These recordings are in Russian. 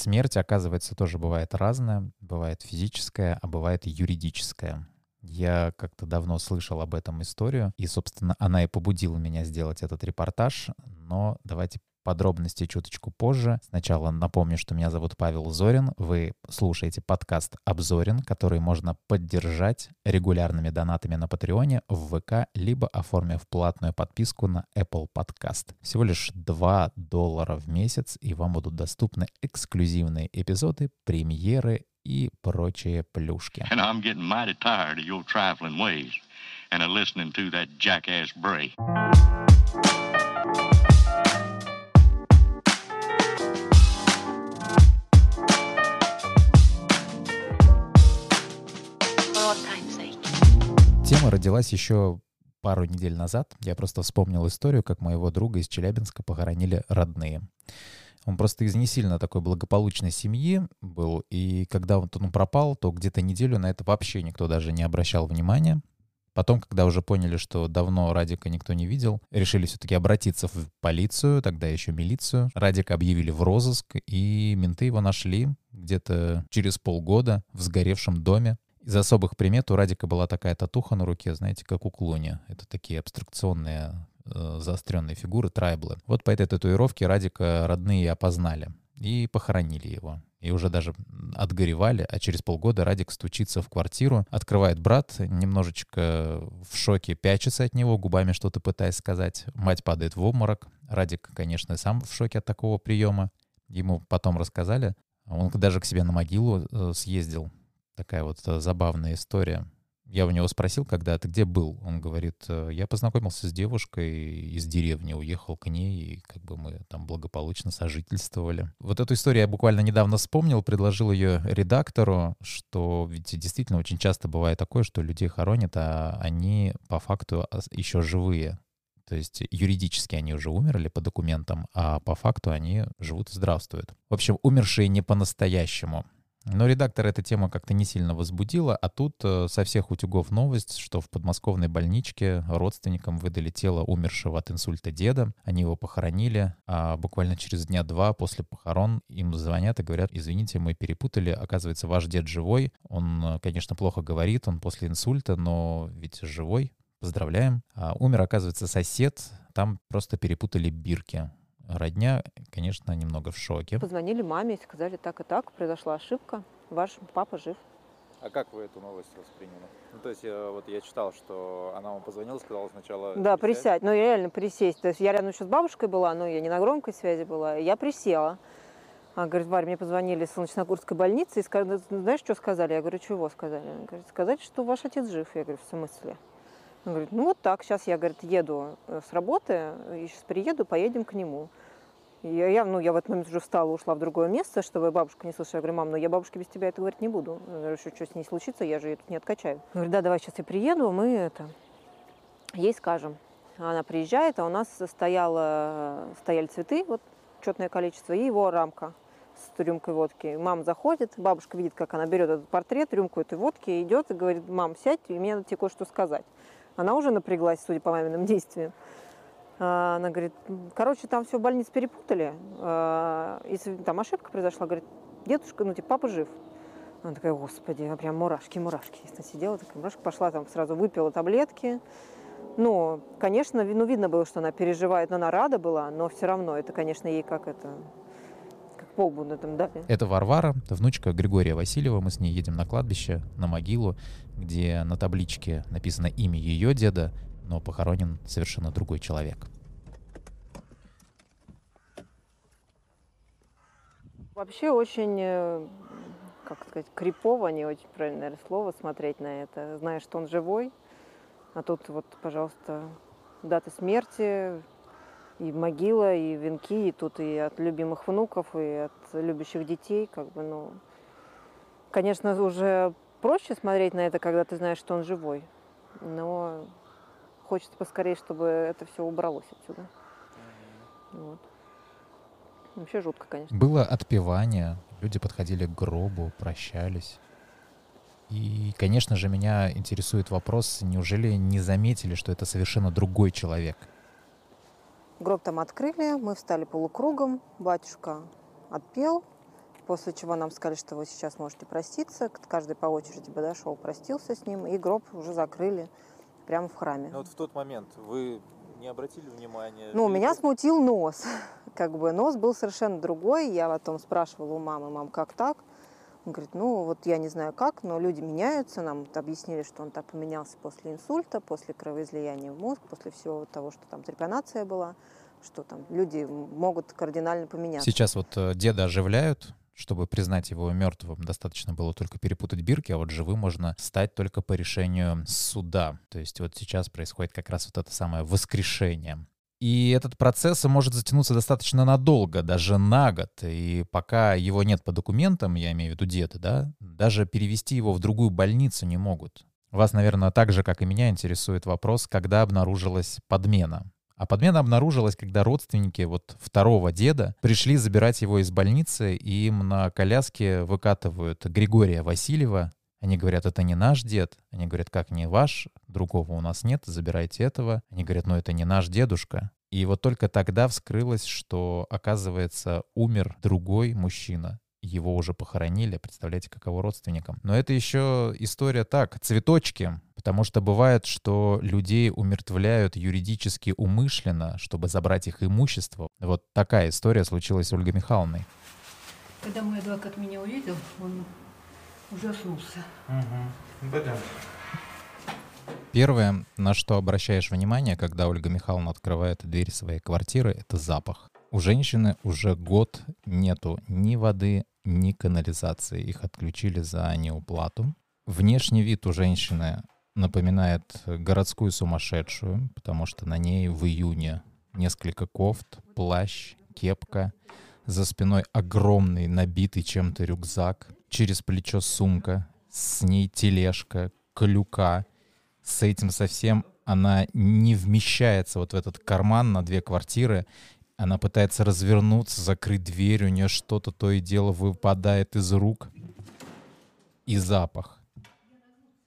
Смерть, оказывается, тоже бывает разная. Бывает физическая, а бывает юридическая. Я как-то давно слышал об этом историю, и, собственно, она и побудила меня сделать этот репортаж. Но давайте подробности чуточку позже. Сначала напомню, что меня зовут Павел Зорин. Вы слушаете подкаст «Обзорин», который можно поддержать регулярными донатами на Патреоне, в ВК, либо оформив платную подписку на Apple Podcast. Всего лишь 2 доллара в месяц, и вам будут доступны эксклюзивные эпизоды, премьеры и прочие плюшки. And I'm. Тема родилась еще пару недель назад. Я просто вспомнил историю, как моего друга из Челябинска похоронили родные. Он просто из не сильно такой благополучной семьи был, и когда он, он пропал, то где-то неделю на это вообще никто даже не обращал внимания. Потом, когда уже поняли, что давно Радика никто не видел, решили все-таки обратиться в полицию, тогда еще милицию. Радика объявили в розыск, и менты его нашли где-то через полгода в сгоревшем доме. Из особых примет у Радика была такая татуха на руке, знаете, как у Клуни. Это такие абстракционные э, заостренные фигуры, трайблы. Вот по этой татуировке Радика родные опознали и похоронили его. И уже даже отгоревали, а через полгода Радик стучится в квартиру, открывает брат, немножечко в шоке пячется от него, губами что-то пытаясь сказать. Мать падает в обморок. Радик, конечно, сам в шоке от такого приема. Ему потом рассказали. Он даже к себе на могилу э, съездил, такая вот э, забавная история. Я у него спросил, когда ты где был? Он говорит, «Э, я познакомился с девушкой из деревни, уехал к ней, и как бы мы там благополучно сожительствовали. Вот эту историю я буквально недавно вспомнил, предложил ее редактору, что ведь действительно очень часто бывает такое, что людей хоронят, а они по факту еще живые. То есть юридически они уже умерли по документам, а по факту они живут и здравствуют. В общем, умершие не по-настоящему. Но редактор эта тема как-то не сильно возбудила, а тут э, со всех утюгов новость, что в подмосковной больничке родственникам выдали тело умершего от инсульта деда. Они его похоронили, а буквально через дня два после похорон им звонят и говорят, извините, мы перепутали, оказывается, ваш дед живой. Он, э, конечно, плохо говорит, он после инсульта, но ведь живой. Поздравляем. А умер, оказывается, сосед, там просто перепутали бирки. Родня, конечно, немного в шоке. Позвонили маме и сказали, так и так, произошла ошибка, ваш папа жив. А как вы эту новость восприняли? Ну, то есть, я, вот я читал, что она вам позвонила, сказала сначала... Да, присядь. присядь. Ну, реально присесть. То есть, я рядом еще с бабушкой была, но я не на громкой связи была. Я присела. Она говорит, Варя, мне позвонили из Солнечногорской больницы и сказали, знаешь, что сказали? Я говорю, чего сказали? Она говорит, сказать, что ваш отец жив. Я говорю, в смысле? Он говорит, ну вот так, сейчас я, говорит, еду э, с работы, и сейчас приеду, поедем к нему. Я, я, ну, я в этот момент уже встала, ушла в другое место, чтобы бабушка не слышала. Я говорю, мам, ну я бабушке без тебя это говорить не буду. Я говорю, что, что с ней случится, я же ее тут не откачаю. Я говорю, да, давай сейчас я приеду, мы это, ей скажем. Она приезжает, а у нас стояло, стояли цветы, вот четное количество, и его рамка с рюмкой водки. Мама заходит, бабушка видит, как она берет этот портрет, рюмку этой водки, идет и говорит, мам, сядь, и мне надо тебе кое-что сказать. Она уже напряглась, судя по маминым действиям. А, она говорит, короче, там все в больнице перепутали, а, если там ошибка произошла, говорит, дедушка, ну, типа, папа жив. Она такая, господи, прям мурашки, мурашки. Естественно, сидела, такая мурашка, пошла там сразу, выпила таблетки. Ну, конечно, ну, видно было, что она переживает, но она рада была, но все равно это, конечно, ей как это, как полбу на этом дали. Это Варвара, внучка Григория Васильева. Мы с ней едем на кладбище, на могилу, где на табличке написано имя ее деда, но похоронен совершенно другой человек. Вообще очень, э, как сказать, крипово, не очень правильное слово, смотреть на это. Знаешь, что он живой, а тут вот, пожалуйста, дата смерти, и могила, и венки, и тут и от любимых внуков, и от любящих детей, как бы, ну... Конечно, уже проще смотреть на это, когда ты знаешь, что он живой, но хочется поскорее, чтобы это все убралось отсюда. Вот. Вообще жутко, конечно. Было отпевание, люди подходили к гробу, прощались. И, конечно же, меня интересует вопрос, неужели не заметили, что это совершенно другой человек? Гроб там открыли, мы встали полукругом, батюшка отпел, после чего нам сказали, что вы сейчас можете проститься. Каждый по очереди подошел, простился с ним, и гроб уже закрыли прямо в храме. Ну, вот в тот момент вы не обратили внимания? Ну, Или меня смутил нос. Как бы нос был совершенно другой. Я потом спрашивала у мамы, мам, как так? Он говорит, ну вот я не знаю как, но люди меняются. Нам вот объяснили, что он так поменялся после инсульта, после кровоизлияния в мозг, после всего того, что там трепанация была, что там люди могут кардинально поменяться. Сейчас вот э, деда оживляют, чтобы признать его мертвым, достаточно было только перепутать бирки, а вот живым можно стать только по решению суда. То есть вот сейчас происходит как раз вот это самое воскрешение. И этот процесс может затянуться достаточно надолго, даже на год. И пока его нет по документам, я имею в виду деда, да, даже перевести его в другую больницу не могут. Вас, наверное, так же, как и меня, интересует вопрос, когда обнаружилась подмена. А подмена обнаружилась, когда родственники вот второго деда пришли забирать его из больницы, и им на коляске выкатывают Григория Васильева. Они говорят, это не наш дед. Они говорят, как не ваш, другого у нас нет, забирайте этого. Они говорят, ну это не наш дедушка. И вот только тогда вскрылось, что, оказывается, умер другой мужчина. Его уже похоронили, представляете, каково родственникам. Но это еще история так, цветочки, потому что бывает, что людей умертвляют юридически умышленно, чтобы забрать их имущество. Вот такая история случилась с Ольгой Михайловной. Когда мой адвокат меня увидел, он ужаснулся. Первое, на что обращаешь внимание, когда Ольга Михайловна открывает дверь своей квартиры, это запах. У женщины уже год нету ни воды, ни канализации. Их отключили за неуплату. Внешний вид у женщины напоминает городскую сумасшедшую, потому что на ней в июне несколько кофт, плащ, кепка, за спиной огромный набитый чем-то рюкзак, через плечо сумка, с ней тележка, клюка. С этим совсем она не вмещается вот в этот карман на две квартиры. Она пытается развернуться, закрыть дверь, у нее что-то то и дело выпадает из рук. И запах.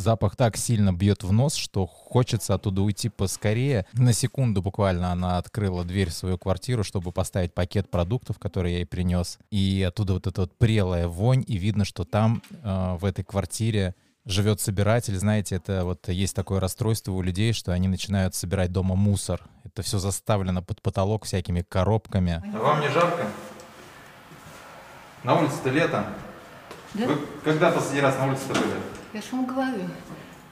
Запах так сильно бьет в нос, что хочется оттуда уйти поскорее. На секунду буквально она открыла дверь в свою квартиру, чтобы поставить пакет продуктов, который я ей принес. И оттуда вот эта вот прелая вонь, и видно, что там, э, в этой квартире, живет собиратель. Знаете, это вот есть такое расстройство у людей, что они начинают собирать дома мусор. Это все заставлено под потолок всякими коробками. А вам не жарко? На улице-то лето. Да? Вы когда последний раз на улице-то были? Я же вам говорю,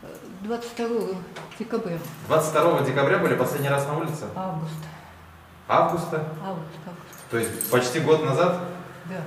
э, 22 декабря, 22 декабря были последний раз на улице? август, Августа? август, август, То есть почти год назад? да.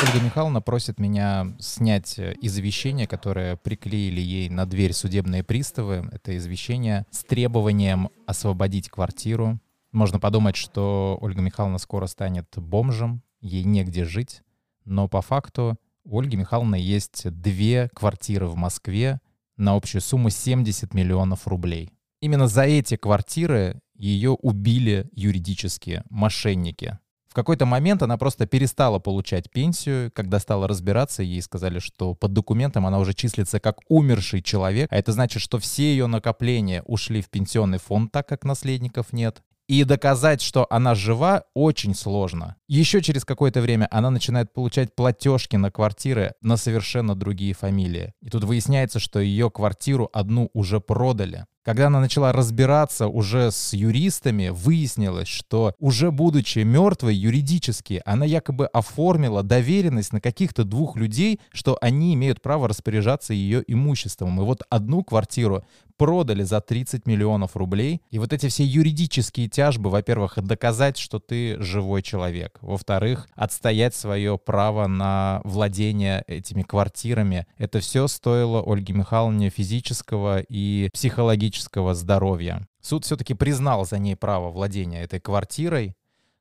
Ольга Михайловна просит меня снять э, извещение, которое приклеили ей на дверь судебные приставы. Это извещение с требованием освободить квартиру. Можно подумать, что Ольга Михайловна скоро станет бомжем, ей негде жить. Но по факту у Ольги Михайловны есть две квартиры в Москве на общую сумму 70 миллионов рублей. Именно за эти квартиры ее убили юридически мошенники. В какой-то момент она просто перестала получать пенсию. Когда стала разбираться, ей сказали, что под документом она уже числится как умерший человек. А это значит, что все ее накопления ушли в пенсионный фонд, так как наследников нет. И доказать, что она жива, очень сложно. Еще через какое-то время она начинает получать платежки на квартиры на совершенно другие фамилии. И тут выясняется, что ее квартиру одну уже продали. Когда она начала разбираться уже с юристами, выяснилось, что уже будучи мертвой юридически, она якобы оформила доверенность на каких-то двух людей, что они имеют право распоряжаться ее имуществом. И вот одну квартиру продали за 30 миллионов рублей. И вот эти все юридические тяжбы, во-первых, доказать, что ты живой человек. Во-вторых, отстоять свое право на владение этими квартирами. Это все стоило Ольге Михайловне физического и психологического здоровья. Суд все-таки признал за ней право владения этой квартирой,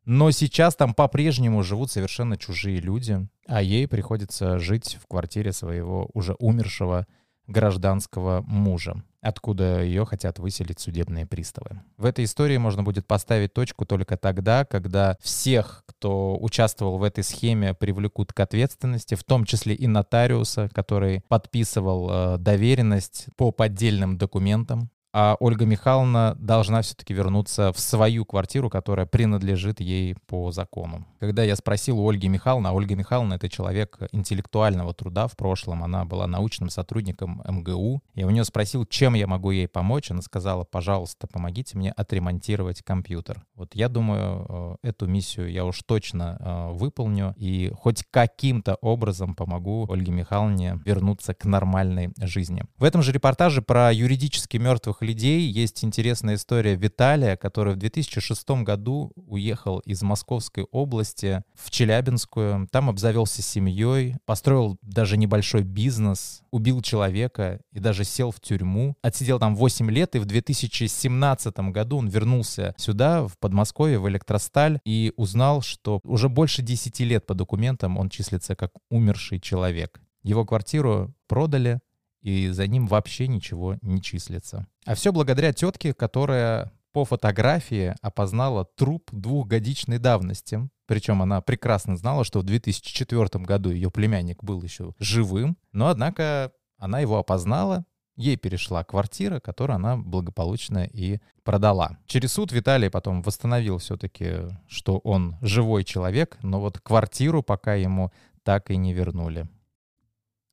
но сейчас там по-прежнему живут совершенно чужие люди, а ей приходится жить в квартире своего уже умершего гражданского мужа, откуда ее хотят выселить судебные приставы. В этой истории можно будет поставить точку только тогда, когда всех, кто участвовал в этой схеме, привлекут к ответственности, в том числе и нотариуса, который подписывал э, доверенность по поддельным документам, а Ольга Михайловна должна все-таки вернуться в свою квартиру, которая принадлежит ей по закону. Когда я спросил у Ольги Михайловны, а Ольга Михайловна — это человек интеллектуального труда в прошлом, она была научным сотрудником МГУ, я у нее спросил, чем я могу ей помочь, она сказала, пожалуйста, помогите мне отремонтировать компьютер. Вот я думаю, э, эту миссию я уж точно э, выполню и хоть каким-то образом помогу Ольге Михайловне вернуться к нормальной жизни. В этом же репортаже про юридически мертвых людей есть интересная история Виталия, который в 2006 году уехал из Московской области в Челябинскую, там обзавелся семьей, построил даже небольшой бизнес, убил человека и даже сел в тюрьму. Отсидел там 8 лет, и в 2017 году он вернулся сюда, в Подмосковье, в Электросталь, и узнал, что уже больше 10 лет по документам он числится как умерший человек. Его квартиру продали, и за ним вообще ничего не числится. А все благодаря тетке, которая по фотографии опознала труп двухгодичной давности. Причем она прекрасно знала, что в 2004 году ее племянник был еще живым, но однако она его опознала, ей перешла квартира, которую она благополучно и продала. Через суд Виталий потом восстановил все-таки, что он живой человек, но вот квартиру пока ему так и не вернули.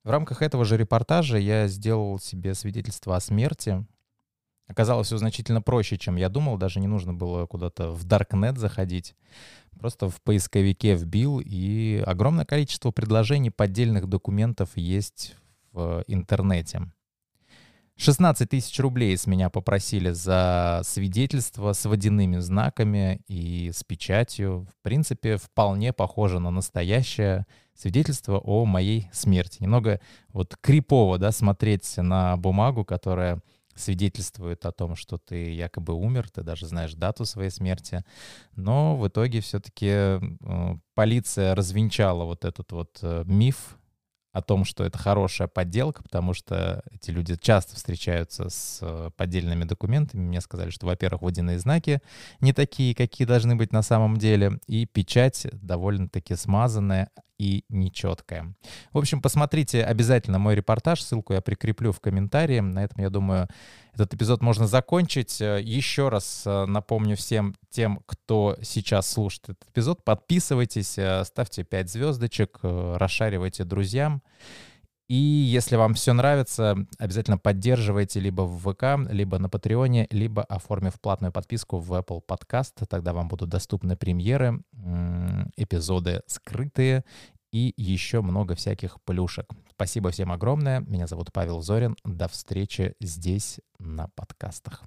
В рамках этого же репортажа я сделал себе свидетельство о смерти. Оказалось все значительно проще, чем я думал. Даже не нужно было куда-то в Darknet заходить. Просто в поисковике вбил, и огромное количество предложений поддельных документов есть в интернете. 16 тысяч рублей с меня попросили за свидетельство с водяными знаками и с печатью. В принципе, вполне похоже на настоящее свидетельство о моей смерти. Немного вот крипово, да, смотреть на бумагу, которая свидетельствует о том, что ты якобы умер, ты даже знаешь дату своей смерти. Но в итоге все-таки э, полиция развенчала вот этот вот э, миф о том, что это хорошая подделка, потому что эти люди часто встречаются с э, поддельными документами. Мне сказали, что, во-первых, водяные знаки не такие, какие должны быть на самом деле, и печать довольно-таки смазанная и нечеткая. В общем, посмотрите обязательно мой репортаж, ссылку я прикреплю в комментарии. На этом, я думаю, этот эпизод можно закончить. Э, еще раз э, напомню всем тем, кто сейчас слушает этот эпизод, подписывайтесь, э, ставьте 5 звездочек, расшаривайте друзьям. И если вам все нравится, обязательно поддерживайте либо в ВК, либо на Патреоне, либо оформив платную подписку в Apple Podcast. Тогда вам будут доступны премьеры, эпизоды скрытые и еще много всяких плюшек. Спасибо всем огромное. Меня зовут Павел Зорин. До встречи здесь на подкастах.